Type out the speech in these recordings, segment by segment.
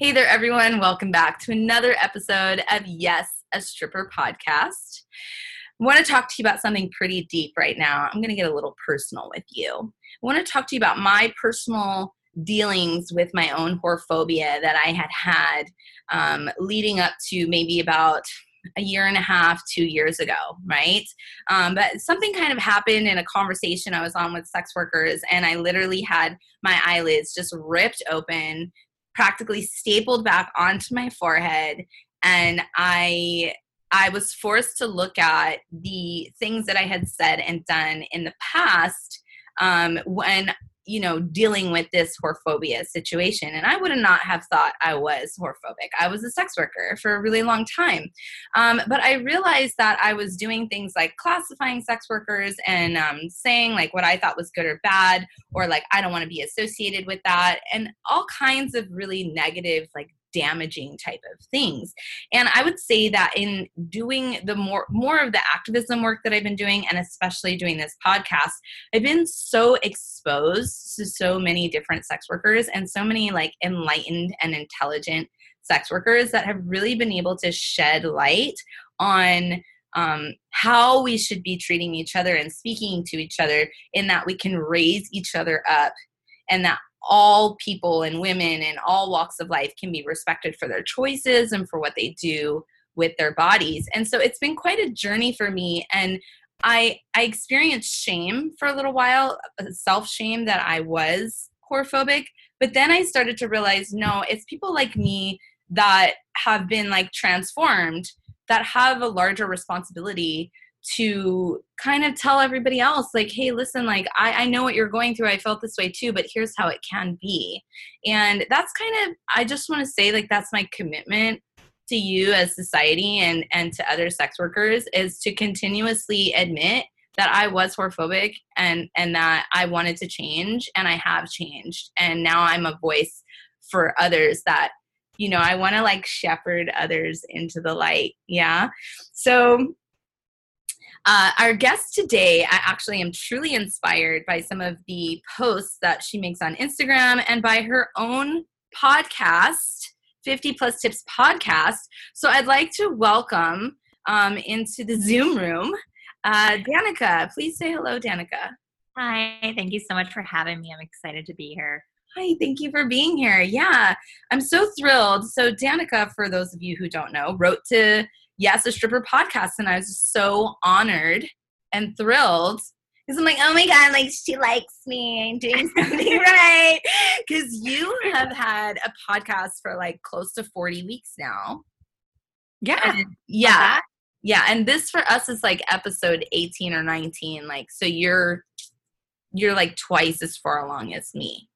Hey there, everyone. Welcome back to another episode of Yes, a Stripper podcast. I want to talk to you about something pretty deep right now. I'm going to get a little personal with you. I want to talk to you about my personal dealings with my own whorephobia that I had had um, leading up to maybe about a year and a half, two years ago, right? Um, but something kind of happened in a conversation I was on with sex workers, and I literally had my eyelids just ripped open practically stapled back onto my forehead and I I was forced to look at the things that I had said and done in the past um, when you know, dealing with this whorephobia situation. And I would not have thought I was whorephobic. I was a sex worker for a really long time. Um, but I realized that I was doing things like classifying sex workers and um, saying like what I thought was good or bad, or like I don't want to be associated with that, and all kinds of really negative, like damaging type of things. And i would say that in doing the more more of the activism work that i've been doing and especially doing this podcast i've been so exposed to so many different sex workers and so many like enlightened and intelligent sex workers that have really been able to shed light on um, how we should be treating each other and speaking to each other in that we can raise each other up and that all people and women in all walks of life can be respected for their choices and for what they do with their bodies. And so it's been quite a journey for me and I I experienced shame for a little while, uh, self-shame that I was whorephobic, but then I started to realize no, it's people like me that have been like transformed that have a larger responsibility to kind of tell everybody else like hey listen like I, I know what you're going through. I felt this way too but here's how it can be. And that's kind of i just want to say like that's my commitment to you as society and and to other sex workers is to continuously admit that I was whorephobic and and that I wanted to change and I have changed. And now I'm a voice for others that you know I want to like shepherd others into the light yeah? So uh, our guest today, I actually am truly inspired by some of the posts that she makes on Instagram and by her own podcast, 50 Plus Tips podcast. So I'd like to welcome um, into the Zoom room uh, Danica. Please say hello, Danica. Hi, thank you so much for having me. I'm excited to be here. Hi, thank you for being here. Yeah, I'm so thrilled. So, Danica, for those of you who don't know, wrote to Yes, a Stripper podcast. And I was so honored and thrilled because I'm like, oh my God, like she likes me. I'm doing something right. Because you have had a podcast for like close to 40 weeks now. Yeah. And yeah. Yeah. And this for us is like episode 18 or 19. Like, so you're you're like twice as far along as me.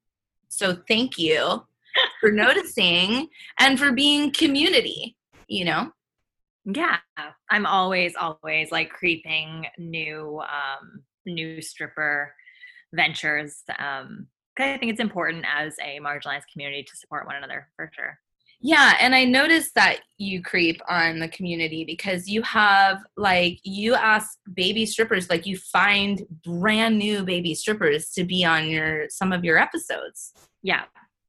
So thank you for noticing and for being community, you know? Yeah, I'm always, always like creeping new, um, new stripper ventures. Um, I think it's important as a marginalized community to support one another for sure. Yeah, and I noticed that you creep on the community because you have like you ask baby strippers like you find brand new baby strippers to be on your some of your episodes. Yeah.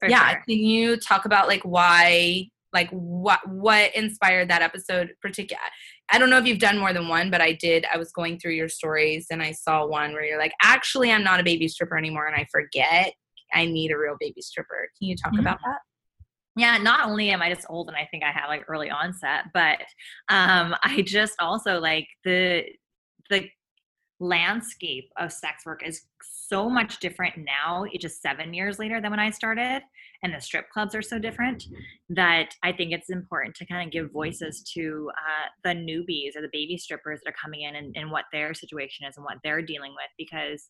yeah, sure. can you talk about like why like what what inspired that episode particular i don't know if you've done more than one but i did i was going through your stories and i saw one where you're like actually i'm not a baby stripper anymore and i forget i need a real baby stripper. Can you talk mm-hmm. about that? Yeah not only am i just old and i think i have like early onset but um i just also like the the landscape of sex work is so much different now just seven years later than when i started and the strip clubs are so different that I think it's important to kind of give voices to uh, the newbies or the baby strippers that are coming in and, and what their situation is and what they're dealing with because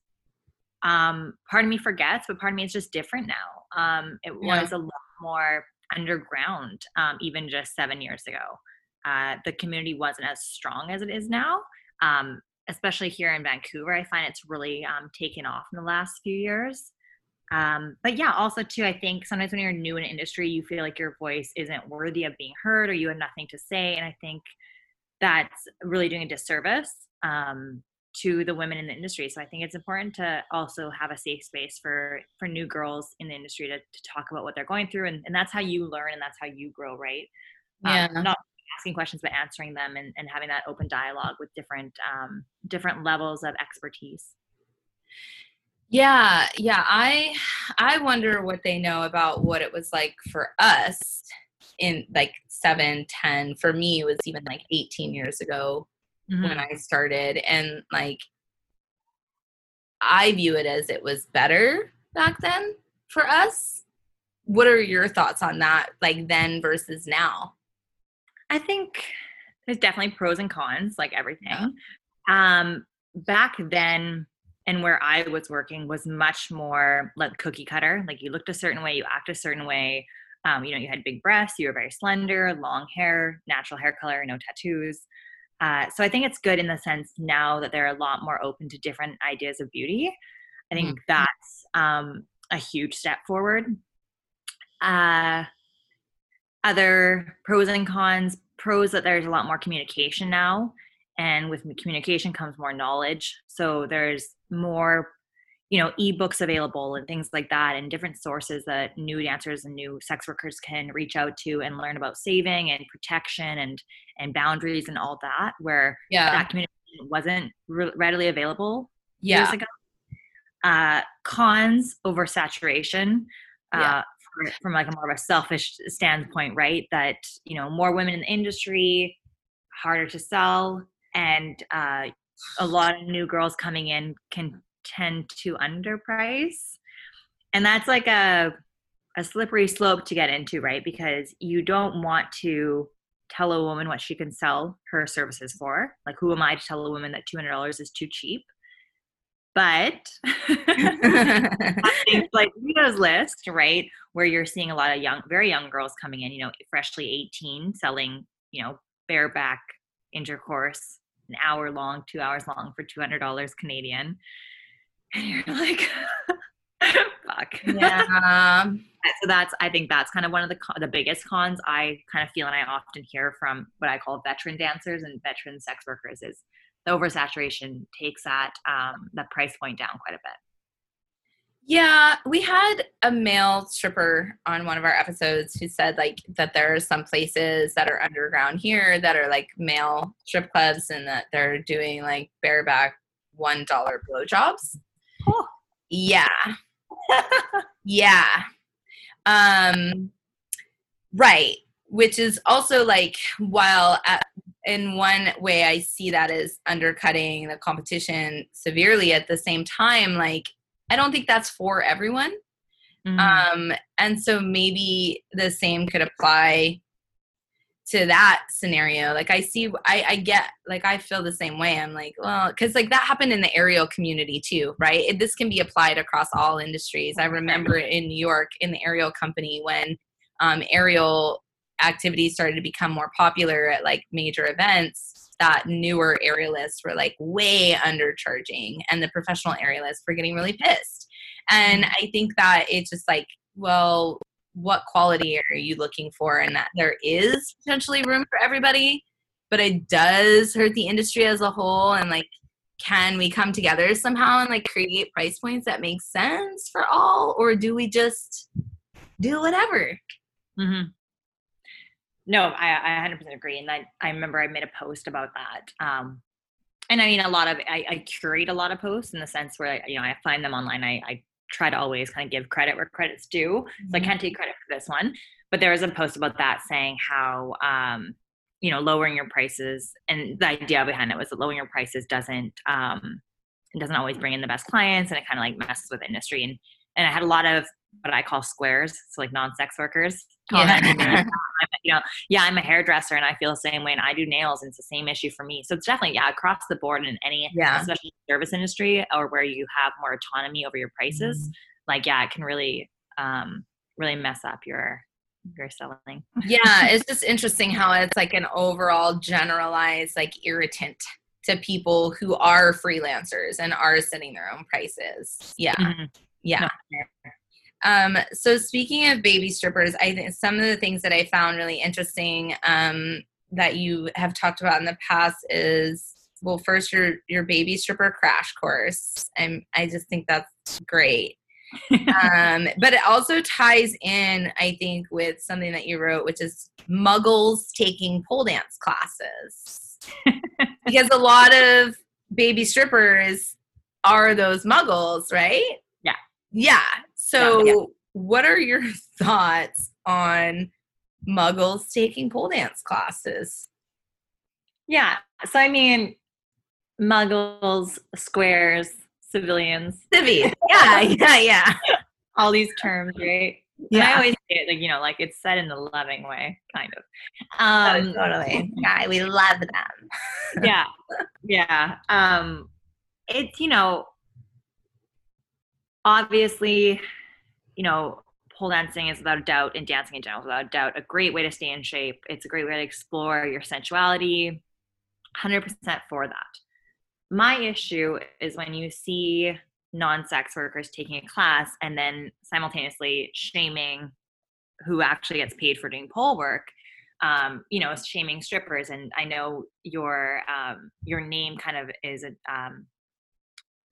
um, part of me forgets, but part of me is just different now. Um, it yeah. was a lot more underground um, even just seven years ago. Uh, the community wasn't as strong as it is now. Um, especially here in Vancouver, I find it's really um, taken off in the last few years. Um, but yeah, also too, I think sometimes when you're new in an industry, you feel like your voice isn't worthy of being heard or you have nothing to say. And I think that's really doing a disservice um, to the women in the industry. So I think it's important to also have a safe space for for new girls in the industry to, to talk about what they're going through, and, and that's how you learn and that's how you grow, right? Um, yeah. Um, not asking questions but answering them and, and having that open dialogue with different um, different levels of expertise. Yeah, yeah. I I wonder what they know about what it was like for us in like seven, ten. For me, it was even like 18 years ago mm-hmm. when I started. And like, I view it as it was better back then for us. What are your thoughts on that, like then versus now? I think there's definitely pros and cons, like everything. Yeah. Um, back then, and where I was working was much more like cookie cutter. Like you looked a certain way, you act a certain way. Um, you know, you had big breasts, you were very slender, long hair, natural hair color, no tattoos. Uh, so I think it's good in the sense now that they're a lot more open to different ideas of beauty. I think mm-hmm. that's um, a huge step forward. Uh, other pros and cons pros that there's a lot more communication now and with communication comes more knowledge. So there's more you know ebooks available and things like that and different sources that new dancers and new sex workers can reach out to and learn about saving and protection and and boundaries and all that where yeah. that communication wasn't re- readily available yeah. years ago. Uh, cons over saturation uh, from like a more of a selfish standpoint right? That you know more women in the industry harder to sell and uh, a lot of new girls coming in can tend to underprice and that's like a a slippery slope to get into right? Because you don't want to tell a woman what she can sell her services for. Like who am i to tell a woman that $200 is too cheap? But like Rita's list, right, where you're seeing a lot of young, very young girls coming in, you know, freshly 18, selling, you know, bareback intercourse, an hour long, two hours long for $200 Canadian. And you're like, fuck. Yeah. so that's, I think that's kind of one of the, the biggest cons I kind of feel, and I often hear from what I call veteran dancers and veteran sex workers is the oversaturation takes that um, the price point down quite a bit. Yeah, we had a male stripper on one of our episodes who said like that there are some places that are underground here that are like male strip clubs and that they're doing like bareback one dollar blowjobs. Oh. Yeah. yeah. Um right. Which is also like while at in one way i see that as undercutting the competition severely at the same time like i don't think that's for everyone. Mm-hmm. um and so maybe the same could apply to that scenario. Like i see i i get like i feel the same way. I'm like well because like that happened in the aerial community too right? It, this can be applied across all industries. I remember in new york in the aerial company when um, aerial activities started to become more popular at like major events that newer aerialists were like way undercharging and the professional aerialists were getting really pissed. And i think that it's just like well what quality are you looking for? And that there is potentially room for everybody but it does hurt the industry as a whole and like can we come together somehow and like create price points that make sense for all or do we just do whatever? Mm-hmm no, I, I 100% agree. And I, I remember I made a post about that. Um, and I mean, a lot of, I, I curate a lot of posts in the sense where, you know, I find them online. I, I try to always kind of give credit where credit's due. Mm-hmm. So I mm-hmm. can't take credit for this one, but there was a post about that saying how, um, you know, lowering your prices and the idea behind it was that lowering your prices doesn't, um, it doesn't always bring in the best clients and it kind of like messes with industry. And, and I had a lot of what I call squares, so like non-sex workers. Yeah. you know, yeah, I'm a hairdresser and I feel the same way, and I do nails, and it's the same issue for me. So it's definitely yeah across the board in any, yeah. especially service industry or where you have more autonomy over your prices. Mm-hmm. Like yeah, it can really, um, really mess up your you're selling. yeah, it's just interesting how it's like an overall generalized like irritant to people who are freelancers and are setting their own prices. Yeah. Mm-hmm. Yeah. Um, so speaking of baby strippers, I think some of the things that I found really interesting um, that you have talked about in the past is well, first your your baby stripper crash course. and I just think that's great. um, but it also ties in, I think, with something that you wrote, which is muggles taking pole dance classes. because a lot of baby strippers are those muggles, right? Yeah. So, yeah, yeah. what are your thoughts on muggles taking pole dance classes? Yeah. So, I mean, muggles, squares, civilians. Civvies. Yeah, yeah, yeah. All these terms, right? Yeah. And I always say it like, you know, like it's said in the loving way, kind of. Um, oh, totally. Yeah, we love them. yeah. Yeah. Um, it's, you know, obviously, you know, pole dancing is without a doubt, and dancing in general is without a doubt, a great way to stay in shape. It's a great way to explore your sensuality. 100% for that. My issue is when you see non sex workers taking a class and then simultaneously shaming who actually gets paid for doing pole work. Um, you know, shaming strippers, and I know your um, your name kind of is a um,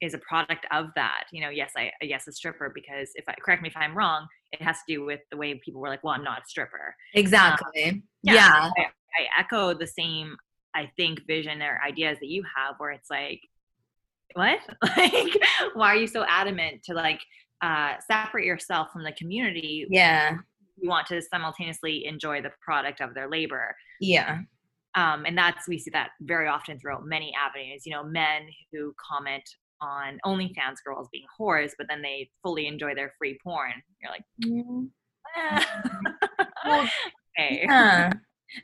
is a product of that. You know, yes, I yes a stripper because if I correct me if I'm wrong, it has to do with the way people were like, well, I'm not a stripper. Exactly. Um, yeah. yeah. I, I, echo the same I think vision or ideas that you have where it's like, what? like, why are you so adamant to like uh, separate yourself from the community? Yeah. You want to simultaneously enjoy the product of their labor. Yeah. Um, and that's we see that very often throughout many avenues. You know, men who comment on OnlyFans girls being whores, but then they fully enjoy their free porn. You're like, mm. well, okay. Yeah.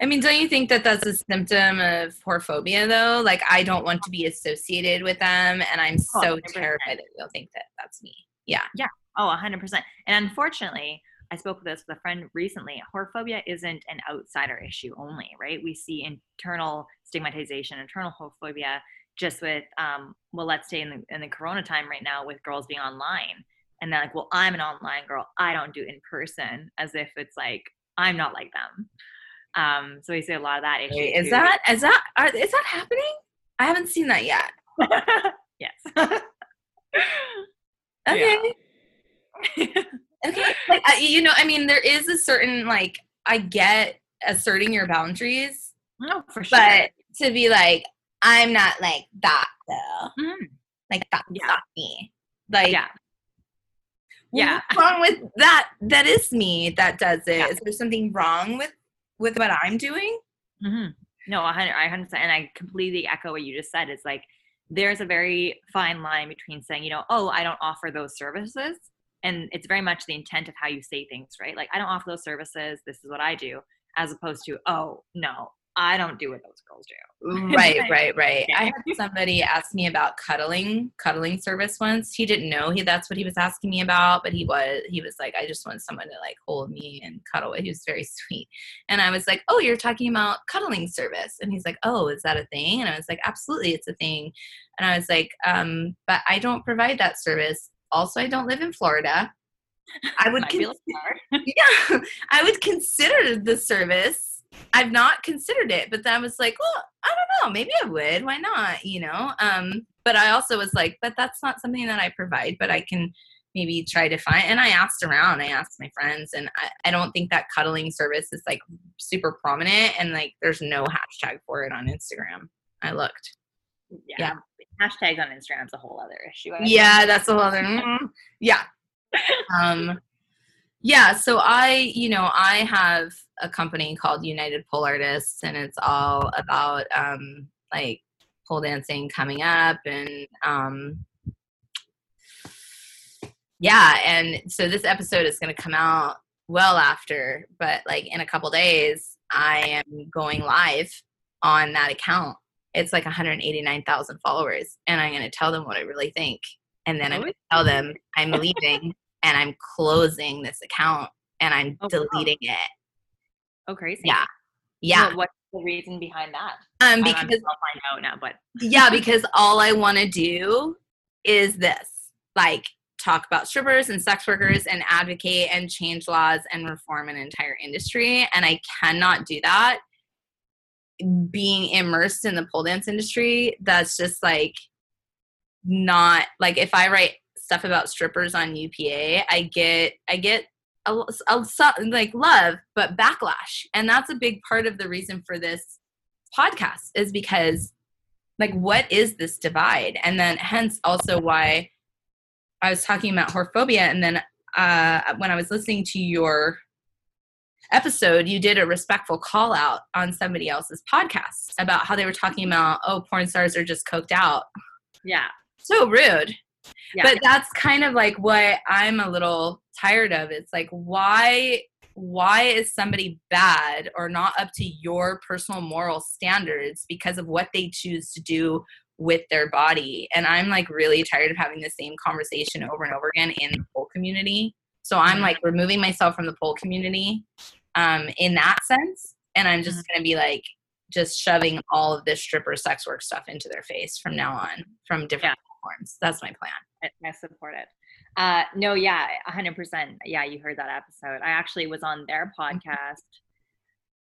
I mean, don't you think that that's a symptom of whorephobia, though? Like, I don't want to be associated with them, and I'm oh, so 100%. terrified that they'll think that that's me. Yeah. Yeah. Oh, 100%. And unfortunately, I spoke with this with a friend recently. Whorephobia isn't an outsider issue only, right? We see internal stigmatization, internal whorephobia, just with, um, well, let's say in the, in the corona time right now with girls being online. And they're like, well, I'm an online girl. I don't do in person, as if it's like, I'm not like them. Um, so we see a lot of that issue. Wait, is too. that is that are, is that happening? I haven't seen that yet. yes. okay. okay. Like, you know, I mean, there is a certain like I get asserting your boundaries. No, for sure. But to be like, I'm not like that though. Mm. Like that's yeah. not me. Like yeah. Yeah. What's wrong with that? That is me that does it. Yeah. Is there something wrong with with what I'm doing. Mm-hmm. No, I 100%. And I completely echo what you just said. It's like there's a very fine line between saying, you know, oh, I don't offer those services. And it's very much the intent of how you say things, right? Like, I don't offer those services. This is what I do, as opposed to, oh, no, I don't do what those girls do. Right, right, right. I had somebody ask me about cuddling, cuddling service once. He didn't know he that's what he was asking me about, but he was he was like, I just want someone to like hold me and cuddle. He was very sweet. And I was like, Oh, you're talking about cuddling service. And he's like, Oh, is that a thing? And I was like, Absolutely, it's a thing. And I was like, um, but I don't provide that service. Also, I don't live in Florida. I would con- yeah, I would consider the service I've not considered it, but then I was like, well, I don't know, maybe I would. Why not? You know. Um, but I also was like, but that's not something that I provide, but I can maybe try to find. And I asked around, I asked my friends, and I, I don't think that cuddling service is like super prominent, and like there's no hashtag for it on Instagram. I looked. Yeah. yeah. Hashtags on Instagram is a whole other issue. yeah, that's a whole other. Mm, yeah. Um, yeah, so I, you know, I have a company called United Pole Artists, and it's all about um, like pole dancing coming up, and um, yeah, and so this episode is going to come out well after, but like in a couple days, I am going live on that account. It's like 189,000 followers, and I'm going to tell them what I really think, and then I'm going to tell them I'm leaving and I'm closing this account and I'm oh, deleting wow. it Oh, crazy. Yeah. Yeah. What, what's the reason behind that? Um, because I'll find out now, but yeah, because all I want to do is this like talk about strippers and sex workers and advocate and change laws and reform an entire industry. And I cannot do that being immersed in the pole dance industry. That's just like not like if I write stuff about strippers on UPA, I get, I get a, a, like love, but backlash. And that's a big part of the reason for this podcast is because like what is this divide and then hence also why i was talking about whorephobia and then uh, when i was listening to your episode you did a respectful call out on somebody else's podcast about how they were talking about oh porn stars are just coked out yeah. so rude Yeah. but that's kind of like what i'm a little tired of. It's like why why is somebody bad or not up to your personal moral standards because of what they choose to do with their body? And i'm like really tired of having the same conversation over and over again in the pole community. So i'm like removing myself from the pole community um, in that sense. And i'm just going to be like just shoving all of this stripper sex work stuff into their face from now on from different platforms that's my plan I, I support it. Uh, no, yeah, hundred percent. Yeah, you heard that episode. I actually was on their Mm-hmm. podcast.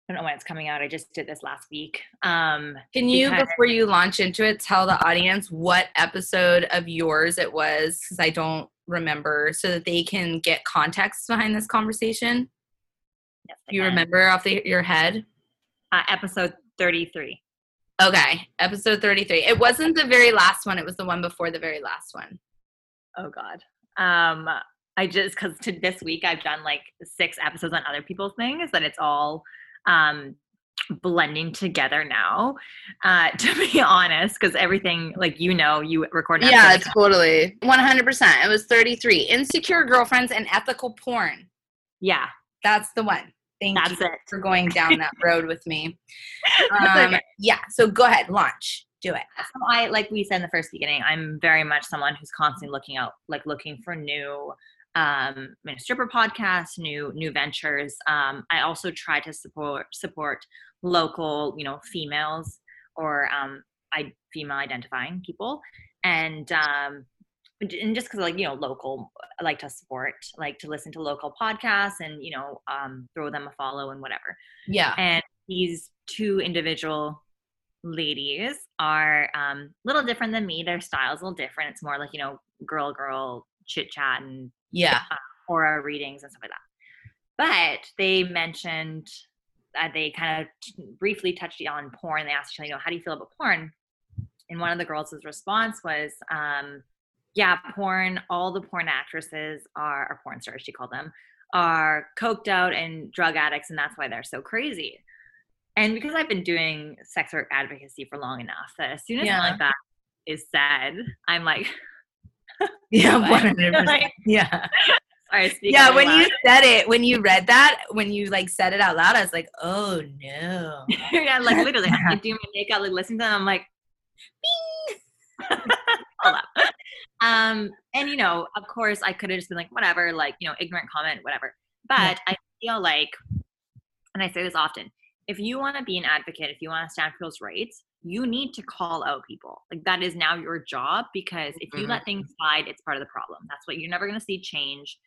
I don't know when it's coming out. I just did this last week. Um, Can you, before you launch into it, tell the audience what episode of yours it was? Because I don't remember, so that they can get context behind this conversation. yes, you remember off the, your head? uh, episode thirty-three? Okay, episode 33. It wasn't the very last one, it was the one before the very last one. Oh God. Um, I just because to this week I've done like six episodes on other people's things that it's all um blending together now. Uh, to be honest, because everything like you know you record. Yeah, episode- totally. 100%. It was 33. Insecure girlfriends and ethical porn. yeah, That's the one. Thank that's you it. for going down that road with me. Um, okay. Yeah, so go ahead, launch. Do it. So I like we said in the first beginning, I'm very much someone who's constantly looking out, like looking for new um you know, stripper podcasts, new new ventures. Um, I also try to support support local, you know, females or um I female identifying people. And um and just because like you know local I like to support like to listen to local podcasts and you know um throw them a follow and whatever Yeah. and these two individual ladies are um, a little different than me. Their style's a little different. It's more like you know, girl, girl chit chat and Yeah. aura readings and stuff like that. But they mentioned that they kind of t- briefly touched on porn. They asked each other, you know, how do you feel about porn? And one of the girls' response was, um, yeah, porn, all the porn actresses are, or porn stars, she called them, are coked out and drug addicts, and that's why they're so crazy. And because I've been doing sex work advocacy for long enough that as soon as Yeah. something like that is said, I'm like, Yeah, one hundred percent. Like, Yeah, sorry, yeah. When loud. you said it, when you read that, when you like said it out loud, I was like, oh no. yeah, like literally, I'm like doing my makeup, like listening to them. I'm like, bing. Hold up. Um, and you know, of course, I could have just been like, whatever, like you know, ignorant comment, whatever. But I feel like, and I say this often, if you want to be an advocate, if you want to stand for those rights, you need to call out people. Like that is now your job because if you Mhm. let things slide, it's part of the problem. That's what you're never going to see change.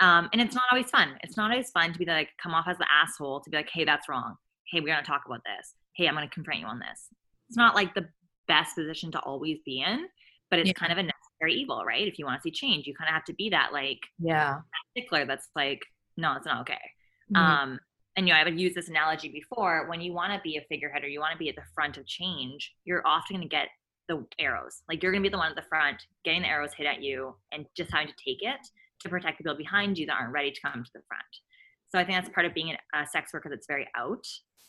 Um, and it's not always fun. It's not always fun to be like, come off as the asshole, to be like, hey, that's wrong. Hey, we're going to talk about this. Hey, I'm going to confront you on this. It's not like the best position to always be in, but it's Yeah. kind of a necessary evil, right? If you want to see change, you kind of have to be that like Yeah. stickler that's like, no, it's not okay. Mhm. Um, and you know, I've used this analogy before. When you want to be a figurehead or you want to be at the front of change, you're often going to get the arrows. Like you're going to be the one at the front, getting the arrows hit at you, and just having to take it to protect the people behind you that aren't ready to come to the front. So I think that's part of being a sex worker that's very out.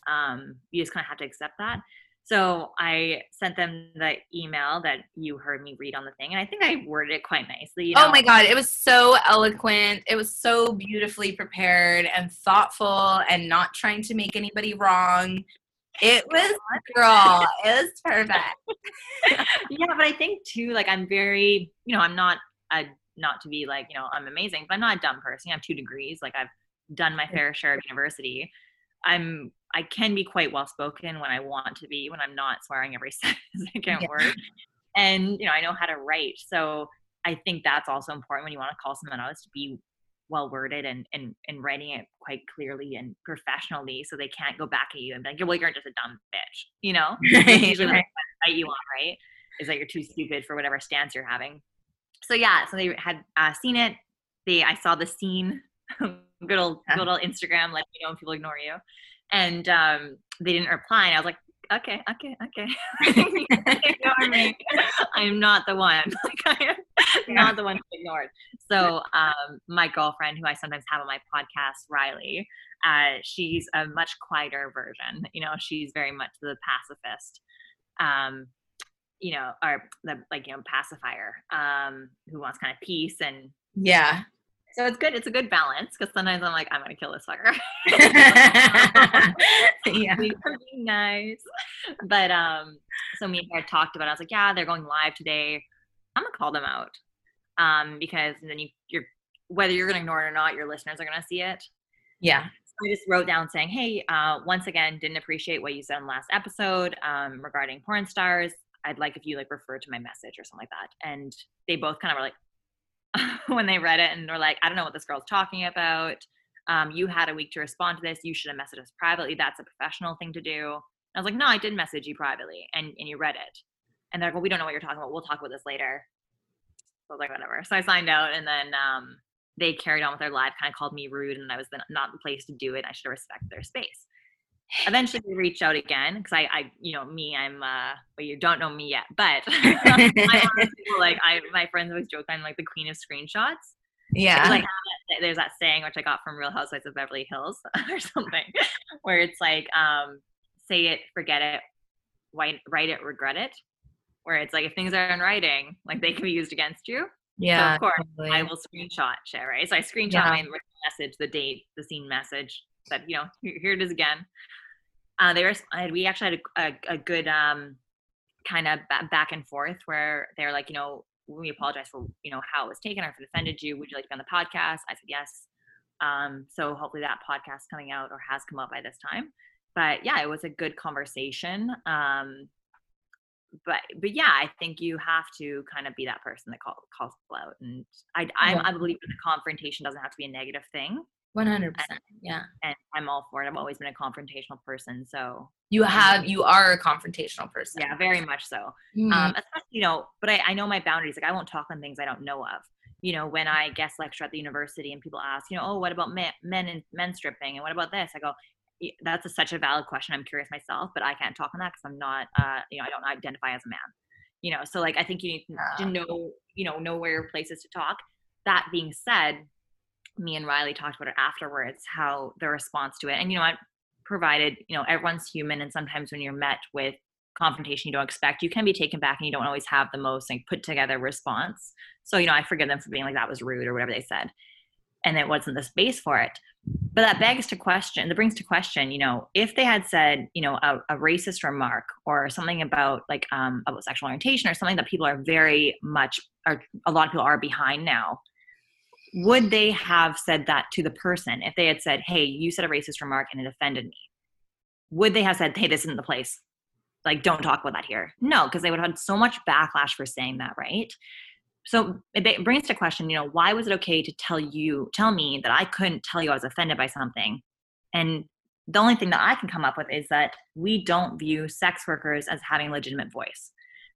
Um, you just kind of have to accept that. So I sent them the email that you heard me read on the thing, and I think I worded it quite nicely. You oh know? Oh my god, it was so eloquent. It was so beautifully prepared and thoughtful and not trying to make anybody wrong. It was girl, it was perfect. yeah, but I think too, like I'm very, you know, I'm not a not to be like, you know, I'm amazing, but I'm not a dumb person. I have two degrees. Like I've done my fair share of university. I'm I can be quite well spoken when I want to be, when I'm not swearing every second yeah. word. And you know, I know how to write. So I think that's also important when you want to call someone out is to be well worded and, and and writing it quite clearly and professionally so they can't go back at you and be like, well, you're just a dumb bitch, you know? usually you on, right? Is that you're too stupid for whatever stance you're having. So yeah, so they had uh, seen it. They I saw the seen. good old good old Instagram, let you know when people ignore you. And um, they didn't reply. And I was like, okay, okay, okay. ignore me. I'm not the one. Like I am not the one ignored. So um, my girlfriend, who I sometimes have on my podcast, Riley, uh, she's a much quieter version. You know, she's very much the pacifist. Um, you know, or the like you know pacifier um, who wants kind of peace and yeah so it's good. It's a good balance because sometimes I'm like, I'm gonna kill this fucker. yeah, being nice. But um, so me and her talked about. It. I was like, yeah, they're going live today. I'm gonna call them out, um, because then you, you're whether you're gonna ignore it or not, your listeners are gonna see it. Yeah. So I just wrote down saying, hey, uh, once again, didn't appreciate what you said in the last episode um, regarding porn stars. I'd like if you like refer to my message or something like that. And they both kind of were like, when they read it and were like, I don't know what this girl's talking about. Um, you had a week to respond to this. You should have messaged us privately. That's a professional thing to do. And I was like, no, I did message you privately and, and you read it. And they're like, well, we don't know what you're talking about. We'll talk about this later. So I was like, whatever. So I signed out and then um, they carried on with their live, kind of called me rude and I was not the place to do it. I should respect their space eventually they reached out again because I, I, you know, me, I'm, uh, well, you don't know me yet, but I like, I, my friends always joke I'm like the queen of screenshots. Yeah. like there's that saying which I got from Real Housewives of Beverly Hills or something, where it's like, um, say it, forget it, write, write it, regret it. Where it's like if things are in writing, like they can be used against you. Yeah. So of course, totally. I will screenshot share, right? So I screenshot yeah. my message, the date, the seen message, said, you know, here it is again uh, they were we actually had a, a, a good um, kind of back and forth where they're like you know we apologize for you know how it was taken or if it offended you. Would you like to be on the podcast? I said yes. Um, so hopefully that podcast coming out or has come out by this time. But yeah it was a good conversation. Um, but but yeah i think you have to kind of be that person that call, calls people out. And i I'm, yeah. i believe that the confrontation doesn't have to be a negative thing 100% yeah. and i'm all for it i've always been a confrontational person so you have you are a confrontational person. Yeah very much so. Mm-hmm. um especially you know but I, I know my boundaries like i won't talk on things i don't know of. You know when i guest lecture at the university and people ask you know oh what about men men and men stripping and what about this? I go that's a, such a valid question i'm curious myself but i can't talk on that because i'm not uh you know i don't identify as a man. You know so like i think you need to know you know know where your place is to talk. That being said me and Riley talked about it afterwards, how the response to it. And you know, I provided, you know, everyone's human and sometimes when you're met with confrontation you don't expect, you can be taken back and you don't always have the most like put together response. So, you know, I forgive them for being like that was rude or whatever they said. And it wasn't the space for it. But that begs to question, that brings to question, you know, if they had said, you know, a, a racist remark or something about like um about sexual orientation or something that people are very much or a lot of people are behind now would they have said that to the person if they had said, Hey, you said a racist remark and it offended me? Would they have said, Hey, this isn't the place? Like, don't talk about that here. No, because they would have had so much backlash for saying that, right? So it brings to question, you know, why was it okay to tell you, tell me that I couldn't tell you I was offended by something? And the only thing that I can come up with is that we don't view sex workers as having legitimate voice.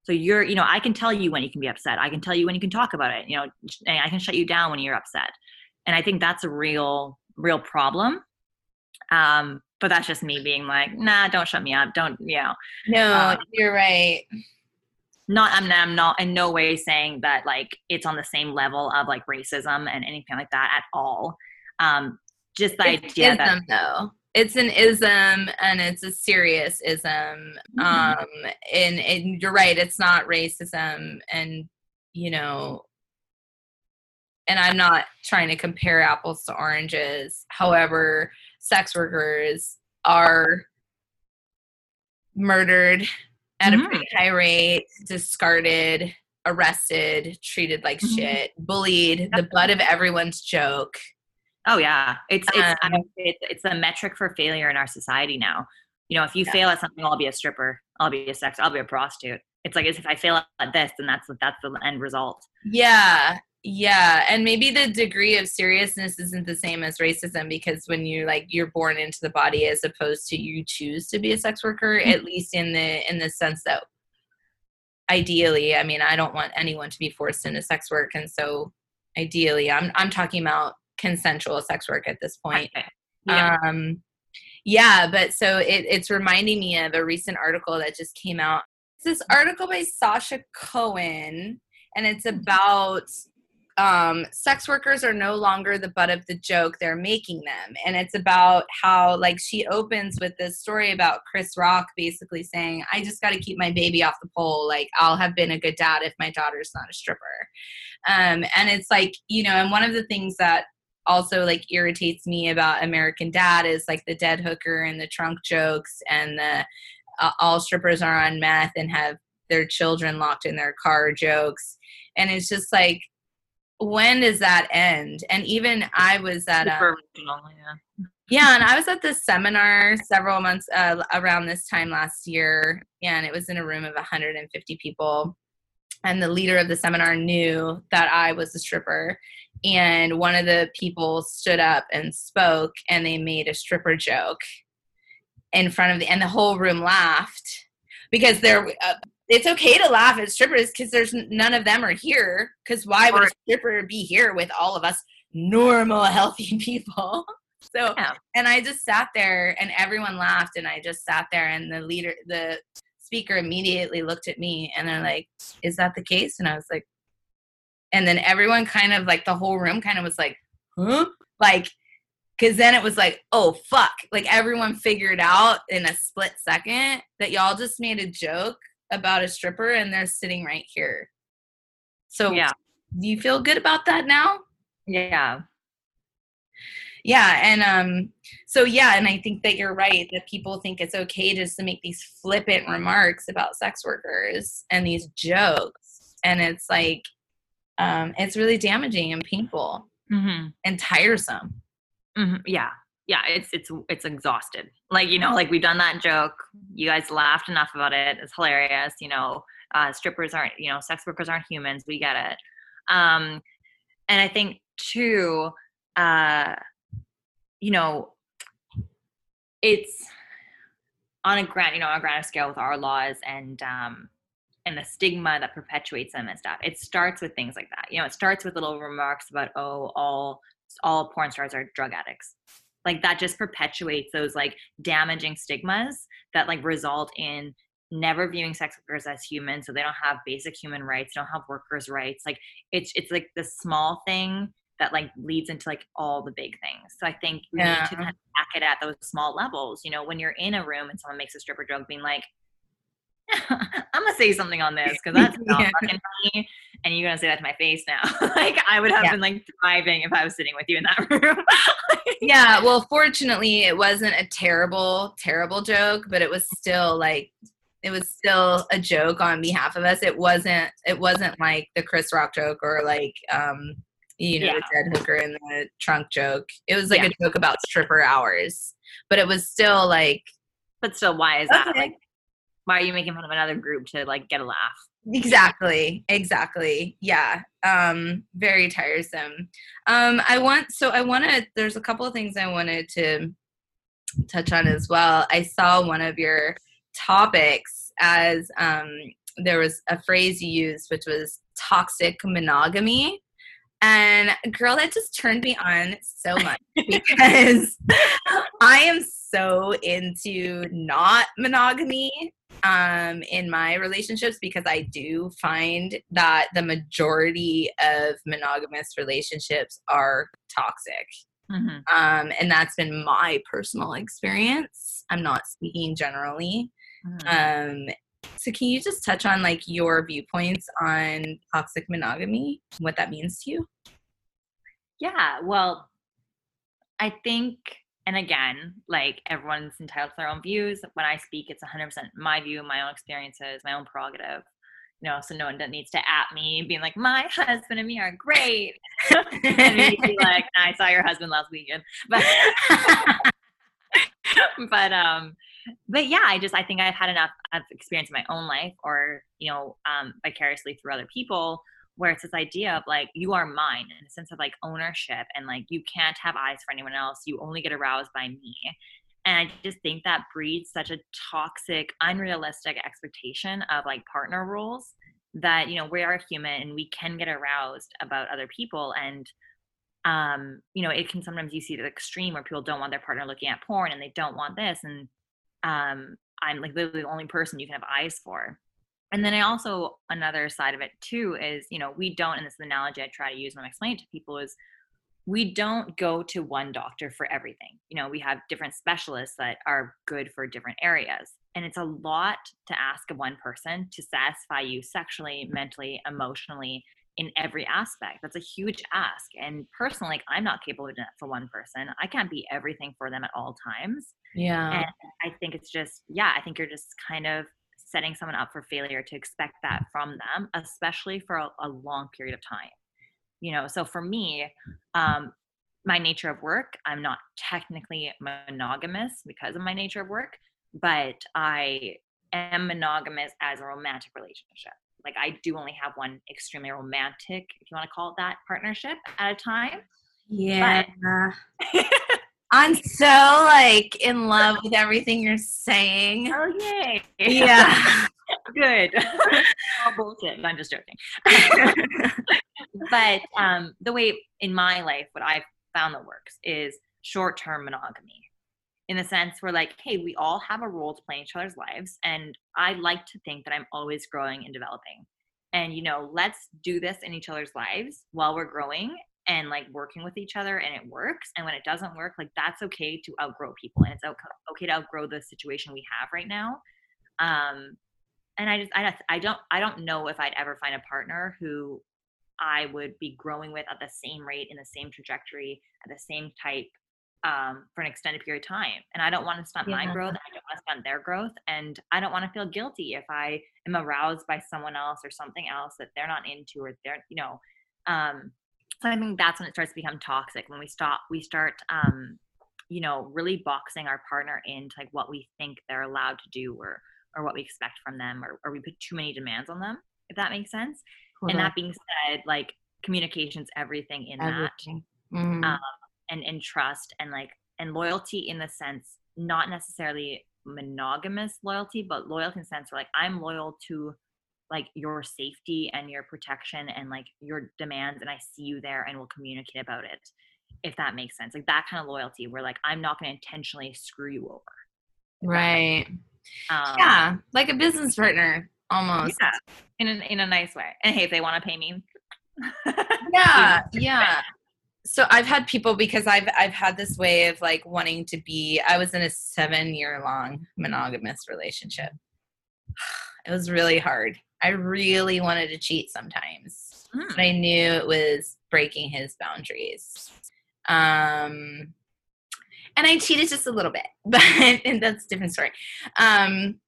So you're, you know, I can tell you when you can be upset. I can tell you when you can talk about it. You know, I can shut you down when you're upset. And I think that's a real, real problem. Um, but that's just me being like, nah, don't shut me up. Don't, you know. No, um, you're right. Not, I'm, I'm not in no way saying that like it's on the same level of like racism and anything like that at all. Um, just the idea that though it's an ism and it's a serious ism mm-hmm. um and, and you're right it's not racism and you know and i'm not trying to compare apples to oranges however sex workers are murdered at mm-hmm. a pretty high rate discarded arrested treated like mm-hmm. shit bullied the butt of everyone's joke Oh yeah, it's it's Um, it's it's a metric for failure in our society now. You know, if you Yeah. fail at something, I'll be a stripper, I'll be a sex, I'll be a prostitute. It's like as if I fail at this, then that's that's the end result. Yeah. Yeah. And maybe the degree of seriousness isn't the same as racism because when you like you're born into the body as opposed to you choose to be a sex worker, Mhm. at least in the in the sense that ideally, I mean, I don't want anyone to be forced into sex work. And so ideally I'm I'm talking about consensual sex work at this point. Okay. Yeah. Um, yeah, but so it, it's reminding me of a recent article that just came out. It's this article by Sasha Cohen, and it's about um, sex workers are no longer the butt of the joke; they're making them. And it's about how, like, she opens with this story about Chris Rock basically saying, "I just got to keep my baby off the pole. Like, I'll have been a good dad if my daughter's not a stripper." Um, and it's like, you know, and one of the things that also like irritates me about American Dad is like the dead hooker and the trunk jokes and the uh, all strippers are on meth and have their children locked in their car jokes. And it's just like, when does that end? And even I was at a, original, yeah. yeah, and I was at this seminar several months uh, around this time last year, and it was in a room of 150 people. And the leader of the seminar knew that I was a stripper. And one of the people stood up and spoke, and they made a stripper joke in front of the, and the whole room laughed because they're. Uh, it's okay to laugh at strippers because there's none of them are here. Because why would a stripper be here with all of us normal, healthy people? So Yeah. and I just sat there and everyone laughed and I just sat there and the leader the speaker immediately looked at me and they're like, Is that the case? And I was like, and then everyone kind of like the whole room kind of was like, huh? Like Cause then it was like, oh fuck. Like everyone figured out in a split second that y'all just made a joke about a stripper and they're sitting right here. So Yeah. do you feel good about that now? Yeah. Yeah, and um so yeah, and I think that you're right that people think it's okay just to make these flippant remarks about sex workers and these jokes. And it's like um it's really damaging and painful Mm-hmm. and tiresome. hmm Yeah. Yeah. It's it's it's exhausted. Like, you know, like we've done that joke. You guys laughed enough about it. It's hilarious. You know, uh, strippers aren't, you know, sex workers aren't humans. We get it. Um, and I think too, uh, you know, it's on a grand, you know, on a grander scale with our laws and um and the stigma that perpetuates them and stuff. It starts with things like that. You know, it starts with little remarks about, oh, all all porn stars are drug addicts. Like that just perpetuates those like damaging stigmas that like result in never viewing sex workers as human so they don't have basic human rights don't have workers rights like it's it's like the small thing that like leads into like all the big things so i think we need to kind of back it at those small levels you know when you're in a room and someone makes a stripper joke being like i'm gonna say something on this because that's not Yeah. fucking funny and you're gonna say that to my face now like i would have Yeah. been like thriving if i was sitting with you in that room Yeah, well fortunately it wasn't a terrible, terrible joke, but it was still like it was still a joke on behalf of us. It wasn't it wasn't like the Chris Rock joke or like um you know, the dead hooker in the trunk joke. It was like Yeah. a joke about stripper hours. But it was still like but still why is that like why are you making fun of another group to like get a laugh? Exactly exactly yeah um very tiresome. Um i want so i want to there's a couple of things i wanted to touch on as well. I saw one of your topics as um there was a phrase you used which was toxic monogamy and girl that just turned me on so much because i am so into not monogamy um, in my relationships because I do find that the majority of monogamous relationships are toxic. mm-hmm. Um, and that's been my personal experience. I'm not speaking generally. Um, so can you just touch on like your viewpoints on toxic monogamy, what that means to you? Yeah, well, I think, and again, like everyone's entitled to their own views. When I speak, it's 100% my view, my own experiences, my own prerogative. you know, so no one needs to at me being like, my husband and me are great. and me be like, I saw your husband last weekend. But but um but yeah, I just I think I've had enough of experience in my own life or, you know, um vicariously through other people where it's this idea of like you are mine in a sense of like ownership and like you can't have eyes for anyone else. You only get aroused by me. And I just think that breeds such a toxic, unrealistic expectation of like partner roles that, you know, we are human and we can get aroused about other people. And, um, you know, it can sometimes you see the extreme where people don't want their partner looking at porn and they don't want this. And um, I'm like literally the only person you can have eyes for. And then I also, another side of it too is, you know, we don't, and this is the analogy I try to use when I explain it to people is we don't go to one doctor for everything. You know, we have different specialists that are good for different areas. And it's a lot to ask of one person to satisfy you sexually, mentally, emotionally, in every aspect. That's a huge ask. And personally, like, I'm not capable of doing that for one person. I can't be everything for them at all times. Yeah. And I think it's just, yeah, I think you're just kind of setting someone up for failure to expect that from them, especially for a, a long period of time. You know so for me um my nature of work i'm not technically monogamous because of my nature of work but i am monogamous as a romantic relationship. Like i do only have one extremely romantic if you want to call it that partnership at a time yeah i'm so like in love with everything you're saying. Oh yay. Yeah. Good. All bullshit. I'm just joking. But um, the way in my life, what I've found that works is short term monogamy. In the sense where like hey we all have a role to play in each other's lives and i like to think that i'm always growing and developing. And you know let's do this in each other's lives while we're growing and like working with each other and it works and when it doesn't work like that's okay to outgrow people and it's okay to outgrow the situation we have right now um and i just i, I don't i don't know if i'd ever find a partner who I would be growing with at the same rate in the same trajectory at the same type um, for an extended period of time. And I don't want to stunt yeah. my growth. I don't want to stunt their growth. And I don't want to feel guilty if I am aroused by someone else or something else that they're not into or they're, you know, um, so I think that's when it starts to become toxic when we stop, we start, um, you know, really boxing our partner into like what we think they're allowed to do or, or what we expect from them, or, or we put too many demands on them, if that makes sense. cool. And that being said, like communication's everything in everything. that. Mm-hmm. Um, and and trust and like and loyalty in the sense not necessarily monogamous loyalty, but loyalty in the sense where like I'm loyal to like your safety and your protection and like your demands and I see you there and we'll communicate about it if that makes sense. Like that kind of loyalty where like I'm not going to intentionally screw you over. Right. Um, yeah, like a business partner almost. Yeah, in a, in a nice way. And hey, if they want to pay me. yeah, yeah. So I've had people because I've I've had this way of like wanting to be. I was in a seven year long monogamous relationship. It was really hard. I really wanted to cheat sometimes, mm. but I knew it was breaking his boundaries. Um, and I cheated just a little bit, but and that's a different story. Um,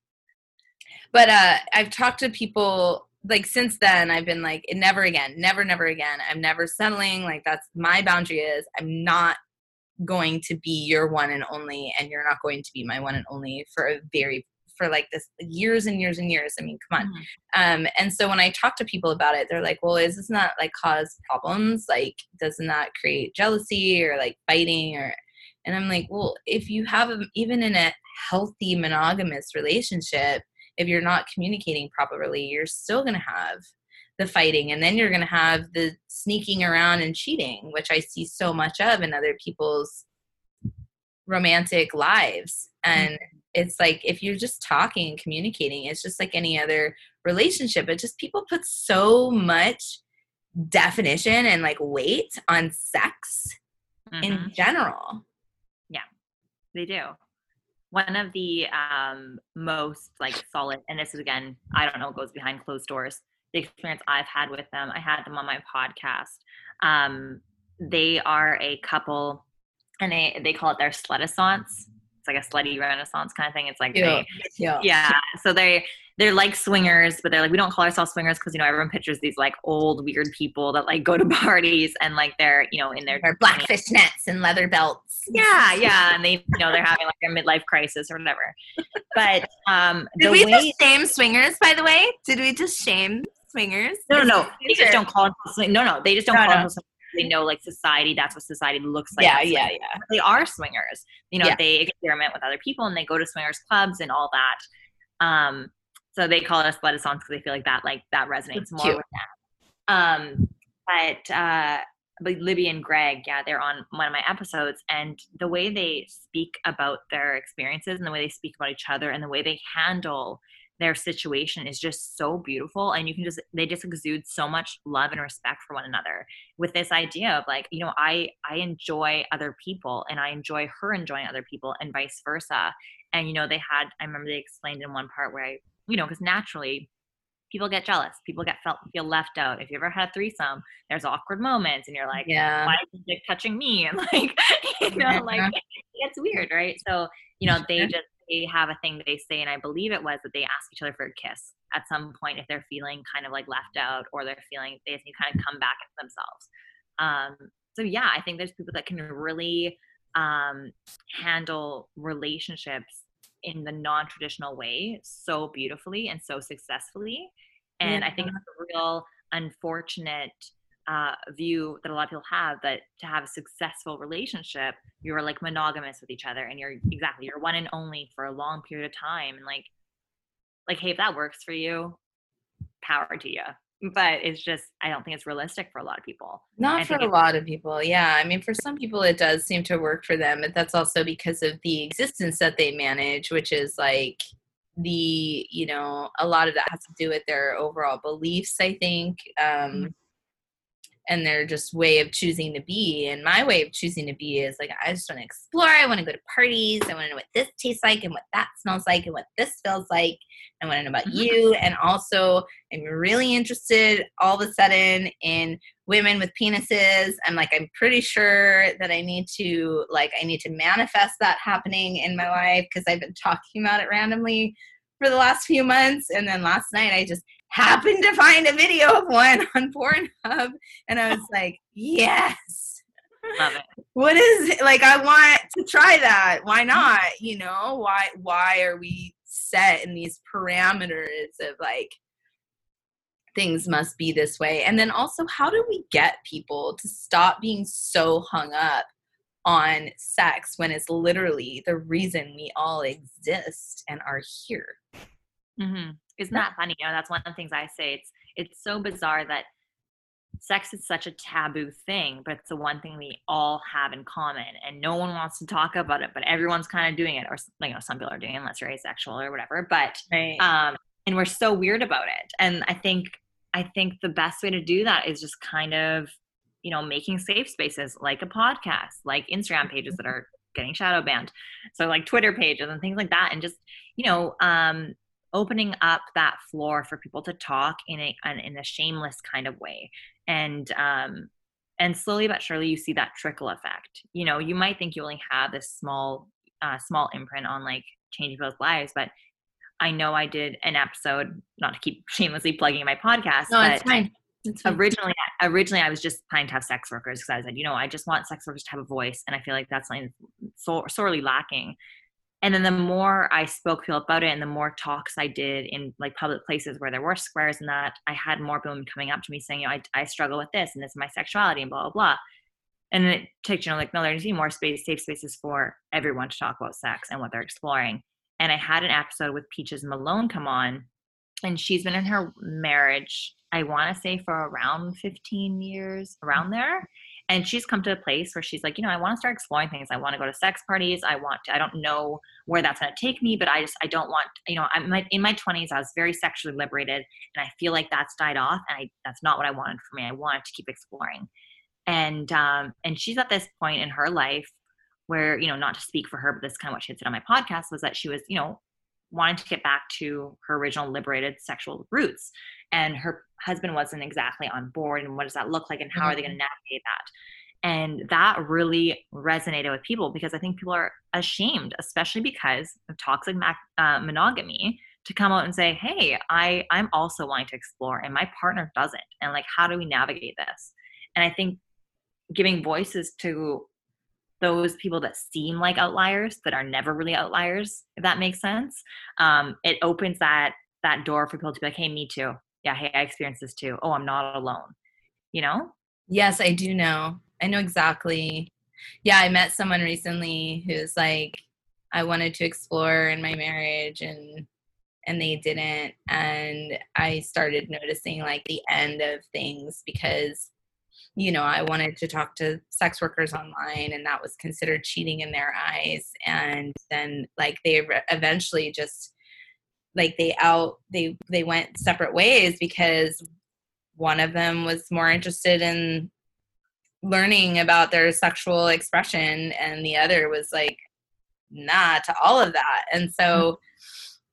but uh, I've talked to people like since then I've been like never again, never, never again. I'm never settling. Like that's my boundary is I'm not going to be your one and only, and you're not going to be my one and only for a very for like this years and years and years. I mean, come on. Mm-hmm. Um, and so when I talk to people about it, they're like, well, is this not like cause problems? Like, doesn't that create jealousy or like fighting or, and I'm like, well, if you have a, even in a healthy monogamous relationship, if you're not communicating properly, you're still going to have the fighting and then you're going to have the sneaking around and cheating, which I see so much of in other people's romantic lives. And mm-hmm. It's like if you're just talking and communicating, it's just like any other relationship. It just people put so much definition and like weight on sex mm-hmm. in general. Yeah, they do one of the um, most like solid and this is again i don't know goes behind closed doors the experience i've had with them i had them on my podcast um, they are a couple and they they call it their slutissance it's like a slutty renaissance kind of thing it's like yeah. they, yeah yeah so they they're like swingers, but they're like we don't call ourselves swingers because you know everyone pictures these like old weird people that like go to parties and like they're you know in their Their black fishnets and leather belts. yeah yeah and they you know they're having like their midlife crisis or whatever. But um, Did we way just shame swingers, by the way? Did we just shame swingers? no no no they just don't call themselves no no they just don't No, call no. themselves. They know like society that's what society looks like yeah, yeah, yeah. they are swingers. You know, Yeah. they experiment with other people and they go to swingers clubs and all that. Um, so they call us blooded songs because they feel like that like that resonates more with them. Um, but uh, but Libby and Greg, yeah, they're on one of my episodes, and the way they speak about their experiences and the way they speak about each other and the way they handle their situation is just so beautiful and you can just they just exude so much love and respect for one another. With this idea of like you know i i enjoy other people and i enjoy her enjoying other people and vice versa. And you know they had i remember they explained in one part where i you know because naturally people get jealous. People get felt feel left out. If you ever had a threesome there's awkward moments and you're like yeah. why is dick touching me? And like you know like Yeah. it gets weird right? So you know they just they have a thing they say and i believe it was that they ask each other for a kiss at some point if they're feeling kind of like left out or they're feeling they to kind of come back into themselves. Um so yeah i think there's people that can really um handle relationships in the non-traditional way so beautifully and so successfully and i think it's a real unfortunate uh, view that a lot of people have that to have a successful relationship you're like monogamous with each other and you're exactly you're one and only for a long period of time and like like hey if that works for you power to you but it's just i don't think it's realistic for a lot of people Not for a lot of people. Yeah. I mean, for some people, it does seem to work for them, but that's also because of the existence that they manage, which is like the, you know, a lot of that has to do with their overall beliefs, I think. Um, and their just way of choosing to be. And my way of choosing to be is like, I just want to explore. I want to go to parties. I want to know what this tastes like and what that smells like and what this feels like. I want to know about Mhm. you. And also, I'm really interested all of a sudden in women with penises. I'm like, I'm pretty sure that I need to, like, I need to manifest that happening in my life because I've been talking about it randomly for the last few months. And then last night, I just happened to find a video of one on Pornhub. And I was like, yes. love it What is it? Like, I want to try that. Why not? You know, why, why are we set in these parameters of like, things must be this way? And then also, how do we get people to stop being so hung up on sex when it's literally the reason we all exist and are here? hmm Isn't that funny? You know, that's one of the things I say. It's it's so bizarre that sex is such a taboo thing, but it's the one thing we all have in common, and no one wants to talk about it, but everyone's kind of doing it, or you know, some people are doing it unless you're asexual or whatever. But Right. um, and we're so weird about it. And I think I think the best way to do that is just kind of you know making safe spaces like a podcast, like Instagram pages that are getting shadow banned, so like Twitter pages and things like that, and just you know um, opening up that floor for people to talk in a an, in a shameless kind of way, and um, and slowly but surely you see that trickle effect. You know, you might think you only have this small uh, small imprint on like changing people's lives, but I know I did an episode, not to keep shamelessly plugging my podcast, no, but it's fine. It's fine. originally originally I was just planning to have sex workers because I said, you know, I just want sex workers to have a voice, and I feel like that's something so sorely lacking. And then the more I spoke to about it, and the more talks I did in like public places where there were squares and that, I had more women coming up to me saying, you know, I, I struggle with this, and this is my sexuality, and blah blah blah. And it takes you know like needs to be more space, safe spaces for everyone to talk about sex and what they're exploring. And I had an episode with Peaches Malone come on, and she's been in her marriage i want to say for around 15 years around there and she's come to a place where she's like you know i want to start exploring things. I want to go to sex parties. I want to i don't know where that's going to take me but i just i don't want you know i'm in my 20s i was very sexually liberated and i feel like that's died off and I, that's not what i wanted for me. I wanted to keep exploring. And um and she's at this point in her life where you know not to speak for her but this is kind of what she had said on my podcast was that she was you know wanting to get back to her original liberated sexual roots and her husband wasn't exactly on board and what does that look like and how are they going to navigate that and that really resonated with people because i think people are ashamed especially because of toxic uh, monogamy to come out and say, "Hey, I I'm also wanting to explore and my partner doesn't." And like how do we navigate this? And I think giving voices to those people that seem like outliers that are never really outliers if that makes sense um, it opens that that door for people to be like hey me too. Yeah hey i experienced this too. Oh i'm not alone. You know? Yes i do know. I know exactly. Yeah i met someone recently who's like i wanted to explore in my marriage and and they didn't. And i started noticing like the end of things because you know, I wanted to talk to sex workers online and that was considered cheating in their eyes. And then like they re- eventually just like they out they they went separate ways because one of them was more interested in learning about their sexual expression and the other was like nah to all of that. And so mm-hmm.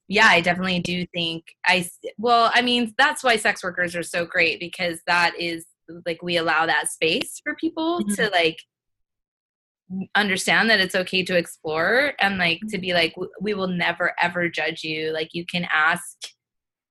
yeah, I definitely do think I well, I mean, that's why sex workers are so great because that is like we allow that space for people mm-hmm. to like understand that it's okay to explore and like to be like we will never ever judge you like you can ask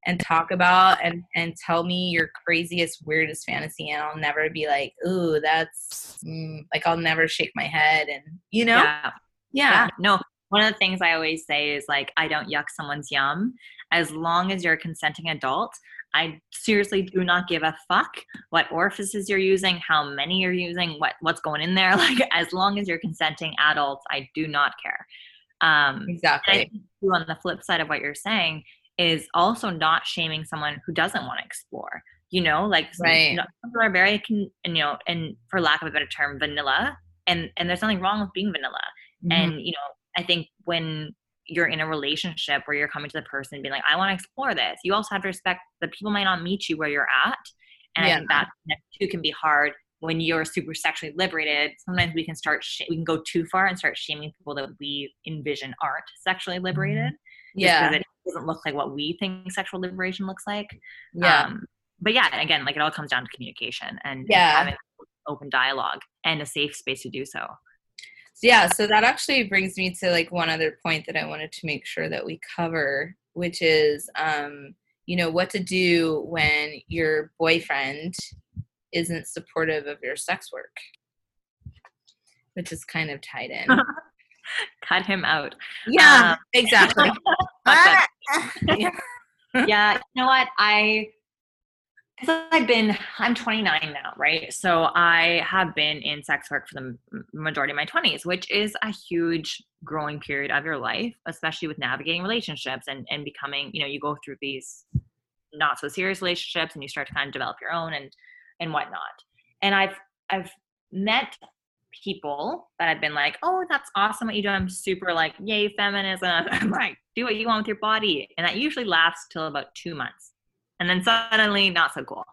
and talk about and and tell me your craziest weirdest fantasy and i'll never be like ooh that's mm, like i'll never shake my head and you know yeah. yeah. yeah no one of the things i always say is like i don't yuck someone's yum as long as you're a consenting adult I seriously do not give a fuck what orifices you're using, how many you're using, what what's going in there. Like as long as you're consenting adults, I do not care. Um, exactly. on the flip side of what you're saying is also not shaming someone who doesn't want to explore. You know, like right. you know, people are very, you know, and for lack of a better term, vanilla, and and there's nothing wrong with being vanilla. Mm-hmm. And you know, I think when you're in a relationship where you're coming to the person and being like, I want to explore this. You also have to respect that people might not meet you where you're at. And yeah. that, that too can be hard when you're super sexually liberated. Sometimes we can start, sh- we can go too far and start shaming people that we envision aren't sexually liberated. Mm-hmm. Yeah. Because it doesn't look like what we think sexual liberation looks like. Yeah. Um, but yeah, again, like it all comes down to communication and, yeah. and having open dialogue and a safe space to do so yeah so that actually brings me to like one other point that i wanted to make sure that we cover which is um you know what to do when your boyfriend isn't supportive of your sex work which is kind of tied in. Cut him out. Yeah um, exactly. Yeah. yeah you know what? I I've been, I'm 29 now, right? So I have been in sex work for the majority of my 20s, which is a huge growing period of your life, especially with navigating relationships and, and becoming, you know, you go through these not so serious relationships and you start to kind of develop your own and, and whatnot. And I've, I've met people that have been like, oh, that's awesome what you do. I'm super like, yay, feminism. I'm like, do what you want with your body. And that usually lasts till about two months and then suddenly not so cool.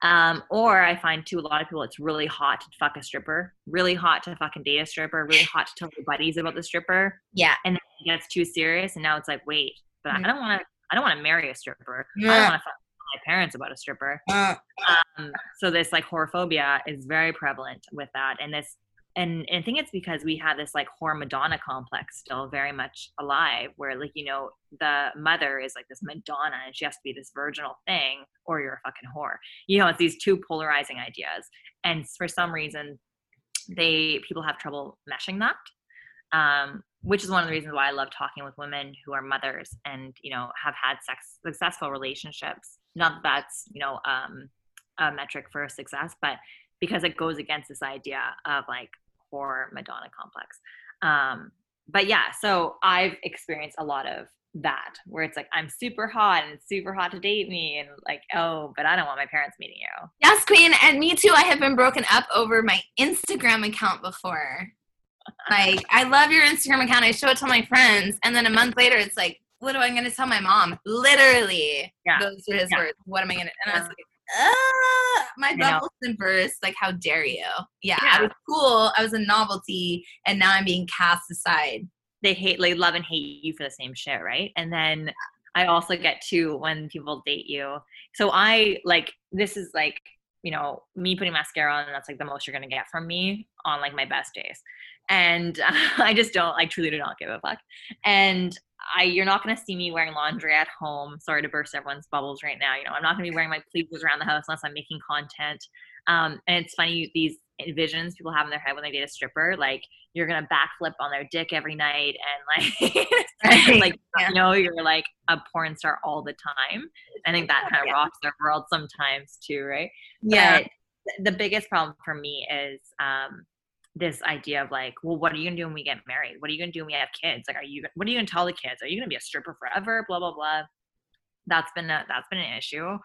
Um, or I find too a lot of people it's really hot to fuck a stripper, really hot to fucking date a stripper, really hot to tell your buddies about the stripper. Yeah. And then it gets too serious and now it's like, wait, but mm-hmm. I don't wanna I don't wanna marry a stripper. Yeah. I don't wanna fuck my parents about a stripper. Uh, um, so this like whorephobia is very prevalent with that. And this and, and I think it's because we have this like whore Madonna complex still very much alive, where like you know the mother is like this Madonna and she has to be this virginal thing, or you're a fucking whore. You know, it's these two polarizing ideas, and for some reason, they people have trouble meshing that. Um, which is one of the reasons why I love talking with women who are mothers and you know have had sex successful relationships. Not that that's you know um, a metric for success, but because it goes against this idea of like whore Madonna complex. Um, but yeah, so I've experienced a lot of that where it's like I'm super hot and it's super hot to date me and like oh but I don't want my parents meeting you. Yes, queen, and me too. I have been broken up over my Instagram account before. like I love your Instagram account. I show it to my friends and then a month later it's like what am I going to tell my mom? Literally. Yeah. Those are his yeah. words. What am I going to and I was like uh, my bubbles and burst. Like, how dare you? Yeah, yeah, I was cool. I was a novelty, and now I'm being cast aside. They hate, like, love and hate you for the same shit, right? And then I also get to when people date you. So I like this is like you know me putting mascara on, and that's like the most you're gonna get from me on like my best days. And uh, I just don't like truly do not give a fuck. And I you're not gonna see me wearing laundry at home. Sorry to burst everyone's bubbles right now. You know, I'm not gonna be wearing my pleats around the house unless I'm making content. Um, and it's funny these visions people have in their head when they date a stripper, like you're gonna backflip on their dick every night and like like yeah. you know you're like a porn star all the time. I think that kind of yeah. rocks their world sometimes too, right? Yeah. But the biggest problem for me is um this idea of like, well, what are you gonna do when we get married? What are you gonna do when we have kids? Like, are you what are you gonna tell the kids? Are you gonna be a stripper forever? Blah blah blah. That's been a, that's been an issue.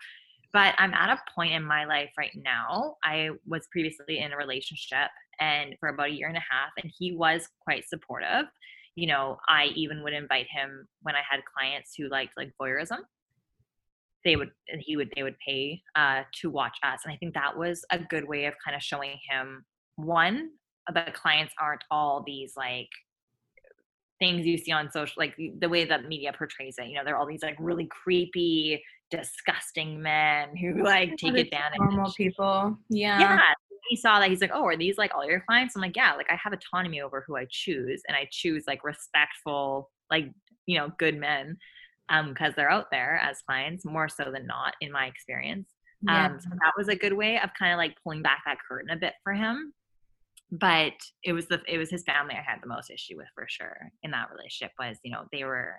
But I'm at a point in my life right now. I was previously in a relationship and for about a year and a half, and he was quite supportive. You know, I even would invite him when I had clients who liked like voyeurism. They would and he would they would pay uh, to watch us, and I think that was a good way of kind of showing him one the clients aren't all these like things you see on social like the way that media portrays it you know they're all these like really creepy disgusting men who like take advantage of normal people yeah. Yeah he saw that he's like oh are these like all your clients? I'm like yeah like i have autonomy over who i choose and i choose like respectful like you know good men um because they're out there as clients more so than not in my experience. Yeah. um so that was a good way of kind of like pulling back that curtain a bit for him but it was the it was his family I had the most issue with for sure in that relationship was you know they were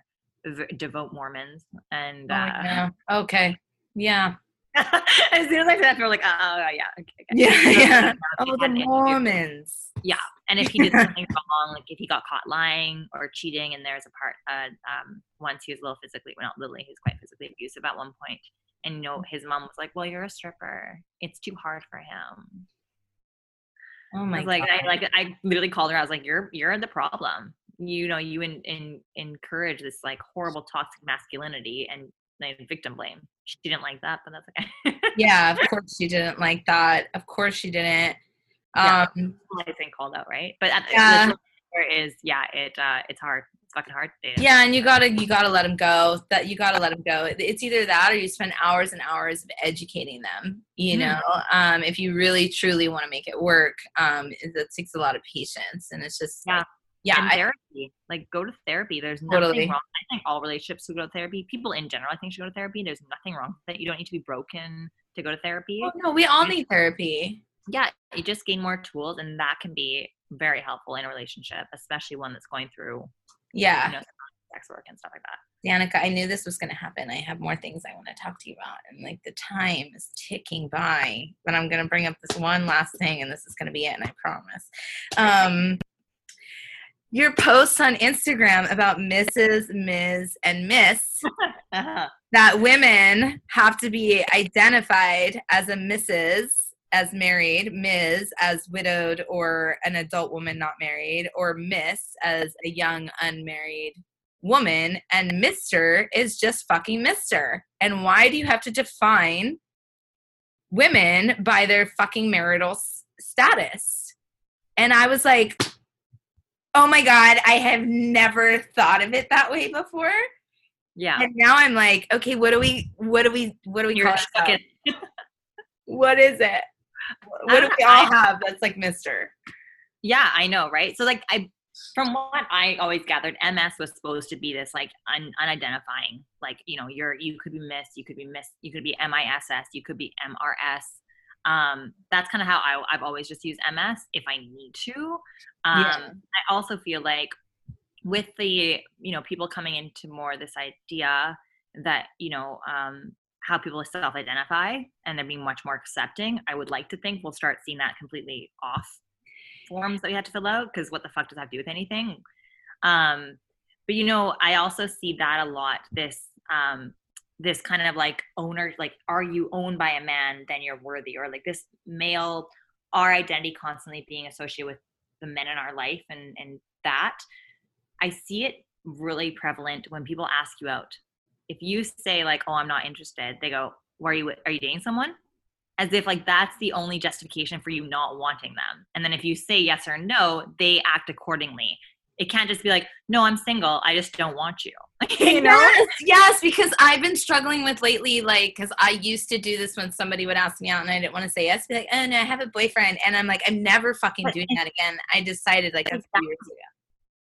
devout Mormons and oh, uh, yeah. okay yeah as soon as I said that, they were like, oh, oh yeah, okay, okay. yeah, yeah. Oh, the Mormons. Yeah, and if he did something wrong, like if he got caught lying or cheating, and there's a part, uh, um, once he was a little physically, well, not literally, he was quite physically abusive at one point, and you know, his mom was like, well, you're a stripper, it's too hard for him. Oh my! I like God. I like I literally called her. I was like, "You're you're the problem. You know, you in, in encourage this like horrible toxic masculinity and like victim blame." She didn't like that, but that's okay. yeah, of course she didn't like that. Of course she didn't. Um, yeah, I think called out right, but at, the, yeah. there is yeah, it uh, it's hard fucking hard Yeah, and you gotta you gotta let them go. That you gotta let them go. It's either that or you spend hours and hours of educating them. You mm. know, um, if you really truly want to make it work, um, it, takes a lot of patience, and it's just yeah. Yeah, and therapy. I, like go to therapy. There's nothing totally. wrong. I think all relationships should go to therapy. People in general, I think should go to therapy. There's nothing wrong with it. You don't need to be broken to go to therapy. Oh, no, we all need therapy. Yeah, you just gain more tools, and that can be very helpful in a relationship, especially one that's going through yeah. you know, sex work and stuff like that. Danica i knew this was going to happen. I have more things i want to talk to you about and like the time is ticking by but i'm going to bring up this one last thing and this is going to be it and i promise. Um your posts on instagram about mrs ms and miss uh-huh. that women have to be identified as a mrs as married, Ms. as widowed or an adult woman not married, or Miss as a young unmarried woman, and Mr. is just fucking Mr. And why do you have to define women by their fucking marital s- status? And I was like, oh my God, I have never thought of it that way before. Yeah. And now I'm like, okay, what do we, what do we, what do we You're call it? what is it? What do we all have that's like Mister? Yeah, I know, right? So like I from what I always gathered, MS was supposed to be this like un, unidentifying, like you know, you're you could be Miss, you could be Miss, you could be MISS, you could be MRS. Um, that's kind of how I, I've always just used MS if I need to. Um, yeah. I also feel like with the you know people coming into more this idea that you know um, how people self-identify and they're being much more accepting i would like to think we'll start seeing that completely off forms that we have to fill out because what the fuck does that do with anything? Um but you know i also see that a lot this um this kind of like owner like are you owned by a man then you're worthy or like this male our identity constantly being associated with the men in our life and and that i see it really prevalent when people ask you out if you say like, "Oh, I'm not interested," they go, "Why are you? Are you dating someone?" As if like that's the only justification for you not wanting them. And then if you say yes or no, they act accordingly. It can't just be like, "No, I'm single. I just don't want you." you know? Yes, yes, because I've been struggling with lately, like, because I used to do this when somebody would ask me out and I didn't want to say yes, be like, "Oh no, I have a boyfriend," and I'm like, I'm never fucking doing that again. I decided like a few years ago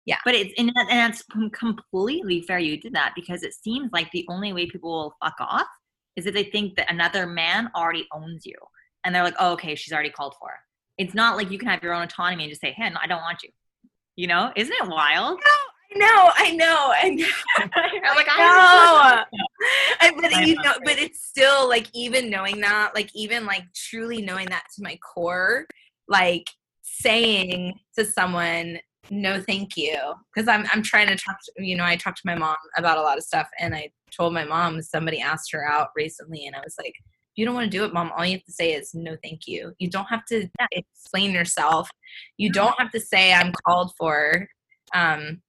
Yeah. But it's and, that- and that's completely fair you did that because it seems like the only way people will fuck off is if they think that another man already owns you and they're like, oh, okay, she's already called for. It's not like you can have your own autonomy and just say, hey, no, I don't want you. You know, isn't it wild? No, I know, I know, and I'm like, I know. I, but you know, but it's still like even knowing that, like even like truly knowing that to my core, like saying to someone, "No, thank you," because I'm I'm trying to talk. To, you know, I talked to my mom about a lot of stuff, and I told my mom somebody asked her out recently, and I was like. You don't want to do it, mom. All you have to say is no, thank you. You don't have to explain yourself. You don't have to say I'm called for. Um,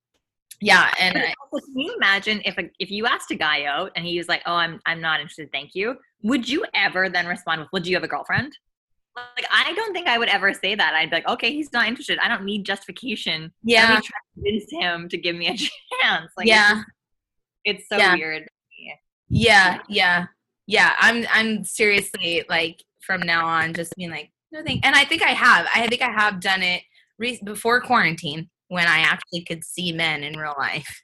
yeah, and I, also, can you imagine if a, if you asked a guy out and he was like, "Oh, I'm I'm not interested, thank you." Would you ever then respond with, "Well, do you have a girlfriend?" Like, I don't think I would ever say that. I'd be like, "Okay, he's not interested. I don't need justification. Let yeah, me try to convince him to give me a chance." Like, yeah. it's, it's so Yeah. weird. Yeah, yeah, yeah. I'm I'm seriously like from now on just being like no thank. And I think I have. I think I have done it re- before quarantine when I actually could see men in real life.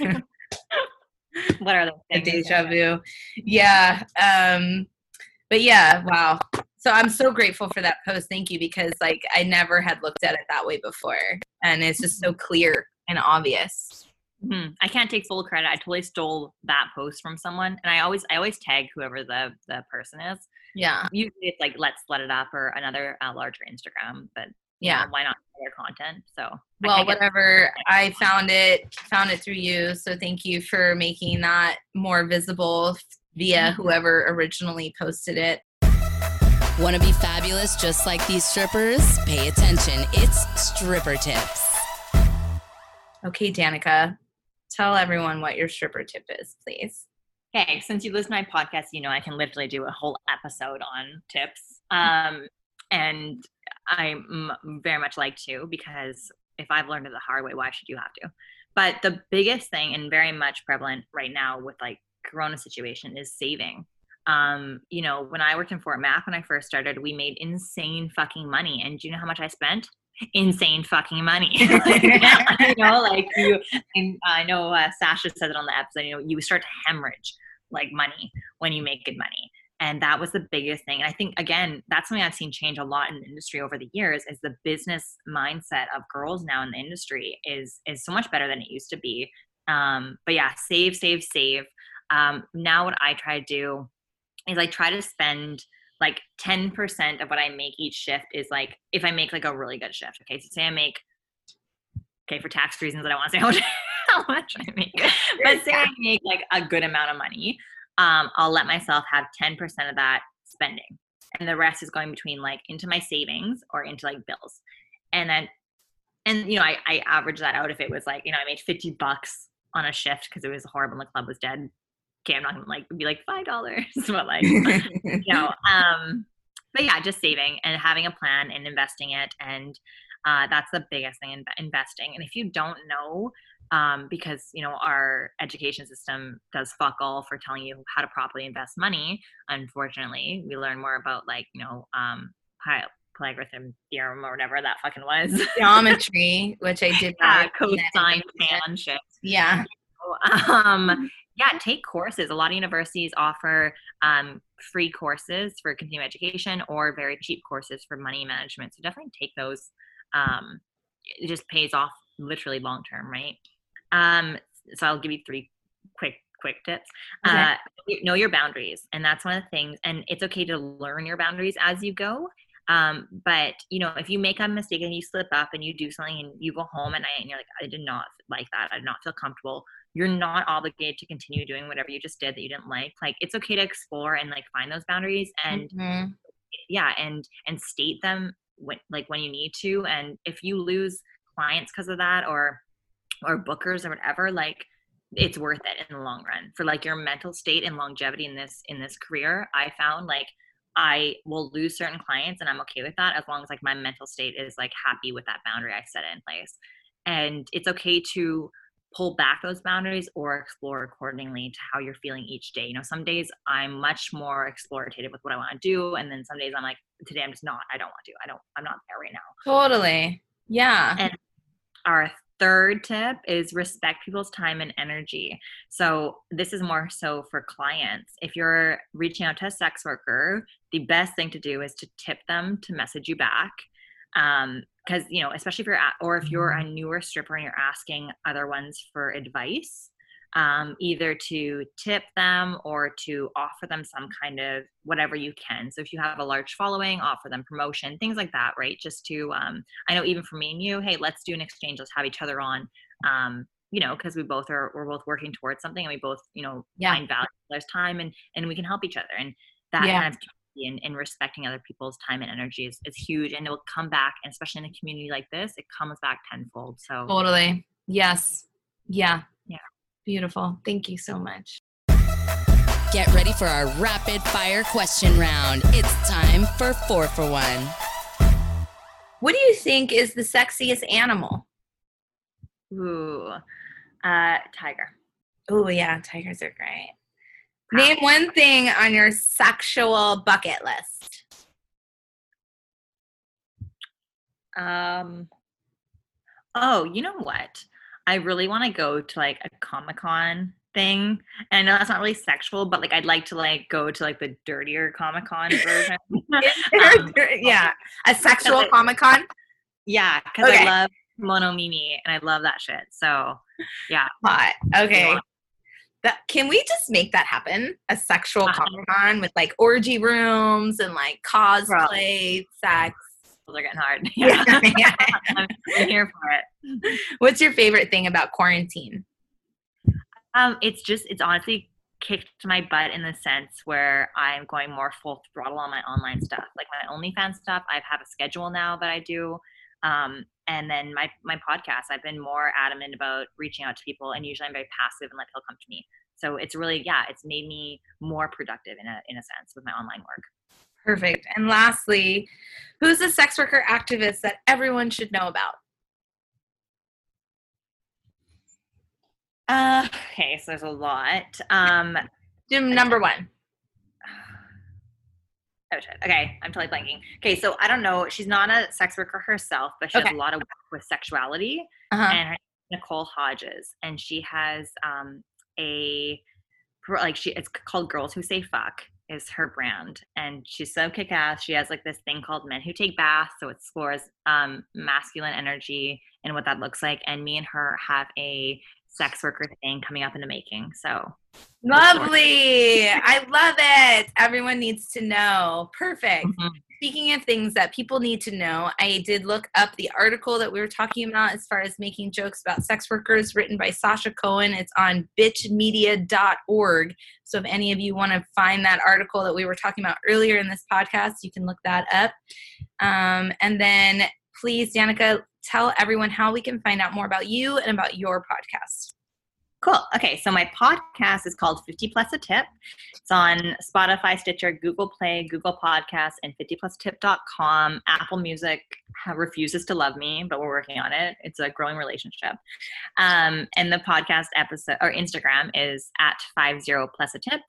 What are those A things? deja vu. Yeah. Um. But yeah. Wow. So I'm so grateful for that post. Thank you because like I never had looked at it that way before, and it's just so clear and obvious. Mhm. I can't take full credit. I totally stole that post from someone, and I always I always tag whoever the the person is. Yeah. Usually, it's like let's let it up or another uh, larger Instagram, but Yeah. know, why not their content? So well can't whatever i found it found it through you so thank you for making that more visible via whoever originally posted it Want to be fabulous just like these strippers? Pay attention. It's stripper tips. okay danica tell everyone what your stripper tip is please Okay, since you listen to my podcast, you know I can literally do a whole episode on tips. Um, and I m- very much like to because if I've learned it the hard way, why should you have to? But the biggest thing and very much prevalent right now with like Corona situation is saving. Um, you know, when I worked in Fort Mac when I first started, we made insane fucking money. And do you know how much I spent? Insane fucking money. you know, like you, and I know uh, Sasha said it on the episode. You know, you start to hemorrhage like money when you make good money, and that was the biggest thing. And I think again, that's something I've seen change a lot in the industry over the years. Is the business mindset of girls now in the industry is is so much better than it used to be. Um, but yeah, save, save, save. Um, now what I try to do is I try to spend like 10% of what I make each shift is like if I make like a really good shift. Okay. So say I make okay for tax reasons I don't want to say how much, how much I make. But say I make like a good amount of money, um, I'll let myself have 10% of that spending. And the rest is going between like into my savings or into like bills. And then and you know, I, I average that out if it was like, you know, I made 50 bucks on a shift because it was horrible and the club was dead. Okay, I'm not gonna like be like five dollars, but like you know um but yeah just saving and having a plan and investing it and uh, that's the biggest thing in investing and if you don't know um, because you know our education system does fuck all for telling you how to properly invest money unfortunately we learn more about like you know um Py- Pythagorean theorem or whatever that fucking was. Geometry which i did yeah cosine tan shit. Yeah. Um, yeah, take courses. A lot of universities offer um, free courses for continuing education or very cheap courses for money management. So definitely take those. Um, it just pays off literally long term, right? Um, so I'll give you three quick quick tips. Okay. Uh, know your boundaries, and that's one of the things. And it's okay to learn your boundaries as you go. Um, but you know, if you make a mistake and you slip up and you do something and you go home at night and you're like, I did not like that. I did not feel comfortable. You're not obligated to continue doing whatever you just did that you didn't like. Like it's okay to explore and like find those boundaries and Mhm. yeah, and and state them when like when you need to. And if you lose clients because of that or or bookers or whatever, like it's worth it in the long run for like your mental state and longevity in this in this career. I found like I will lose certain clients and I'm okay with that as long as like my mental state is like happy with that boundary I set in place. And it's okay to pull back those boundaries or explore accordingly to how you're feeling each day. You know, some days I'm much more explorative with what I want to do. And then some days I'm like, today I'm just not, I don't want to, I don't, I'm not there right now. totally yeah And our third tip is respect people's time and energy. So, this is more so for clients. If you're reaching out to a sex worker, the best thing to do is to tip them to message you back. Um, because you know, especially if you're at, or if you're a newer stripper and you're asking other ones for advice, um, either to tip them or to offer them some kind of whatever you can. So if you have a large following, offer them promotion, things like that, right? Just to, um, I know even for me and you, hey, let's do an exchange, let's have each other on. Um, you know, because we both are we're both working towards something and we both, you know, Yeah. find value there's time and and we can help each other. And that Yeah. kind of and, and respecting other people's time and energy is, is huge and it will come back and especially in a community like this, it comes back tenfold. So Totally. Yes. Yeah. Yeah. Beautiful. Thank you so much. Get ready for our rapid fire question round. It's time for four for one. What do you think is the sexiest animal? ooh. Uh tiger. Oh yeah, tigers are great. Name one thing on your sexual bucket list. Um. Oh, you know what? I really want to go to like a Comic Con thing, and I know that's not really sexual, but like I'd like to like go to like the dirtier Comic Con version. Um, yeah, a sexual Comic Con. yeah, because Okay. I love Mono Mimi and I love that shit. So yeah, Hot. Okay. That, can we just make that happen? A sexual Uh-huh. Comic Con with like orgy rooms and like cosplay, sex. those are getting hard. Yeah. I'm here for it. What's your favorite thing about quarantine? Um, it's just it's honestly kicked my butt in the sense where I'm going more full throttle on my online stuff. Like my OnlyFans stuff, I have a schedule now that I do. Um, and then my my podcast, I've been more adamant about reaching out to people, and usually I'm very passive and let people come to me. So it's really yeah, it's made me more productive in a in a sense with my online work. Perfect. And lastly, who's a sex worker activist that everyone should know about? Uh, okay, so there's a lot. Um, number one. Oh shit. Okay, I'm totally blanking. Okay, so I don't know. She's not a sex worker herself, but she Okay. has a lot of work with sexuality. Uh-huh. And her Nicole Hodges, and she has um a pro- like she it's called Girls Who Say Fuck is her brand, and she's so kick ass. She has like this thing called Men Who Take Baths, so it explores um masculine energy and what that looks like. And me and her have a sex worker thing coming up in the making. So Lovely. I love it. Everyone needs to know. Perfect. Mhm. Speaking of things that people need to know, I did look up the article that we were talking about as far as making jokes about sex workers written by Sasha Cohen. It's on bitchmedia.org. So if any of you want to find that article that we were talking about earlier in this podcast, you can look that up. Um, and then please, Danica, tell everyone how we can find out more about you and about your podcast. Cool. Okay, so my podcast is called 50 Plus a Tip. It's on Spotify, Stitcher, Google Play, Google Podcasts, and 50plustip.com. Apple Music refuses to love me, but we're working on it. It's a growing relationship. Um, and the podcast episode or Instagram is at 50 plus a tip.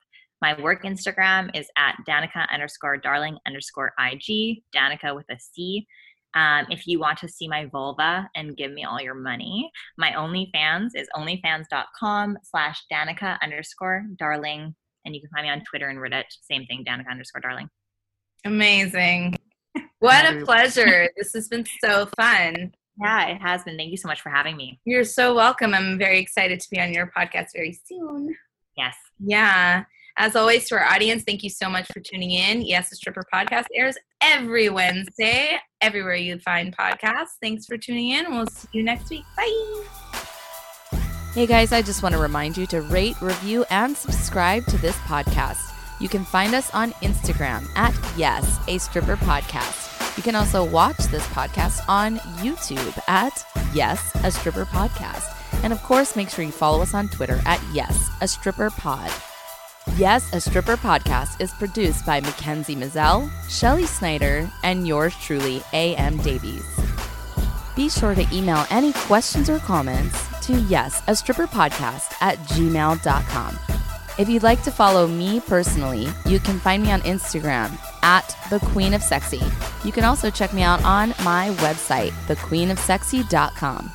My work Instagram is at Danica underscore darling underscore IG, Danica with a C. Um, if you want to see my vulva and give me all your money, my OnlyFans is onlyfans.com slash Danica underscore darling. And you can find me on Twitter and Reddit. Same thing, Danica underscore darling. Amazing. What a pleasure. This has been so fun. Yeah, it has been. Thank you so much for having me. You're so welcome. I'm very excited to be on your podcast very soon. Yes. Yeah. As always, to our audience, thank you so much for tuning in. Yes, the Stripper Podcast airs every Wednesday, everywhere you find podcasts. Thanks for tuning in. We'll see you next week. Bye. Hey guys, I just want to remind you to rate, review, and subscribe to this podcast. You can find us on Instagram at Yes, a Stripper Podcast. You can also watch this podcast on YouTube at Yes, a Stripper Podcast. And of course, make sure you follow us on Twitter at Yes, a Stripper Pod. Yes, a Stripper Podcast is produced by Mackenzie Mazzell, Shelly Snyder, and yours truly, A.M. Davies. Be sure to email any questions or comments to yes, a stripper podcast at gmail.com. If you'd like to follow me personally, you can find me on Instagram at the Queen of Sexy. You can also check me out on my website, thequeenofsexy.com.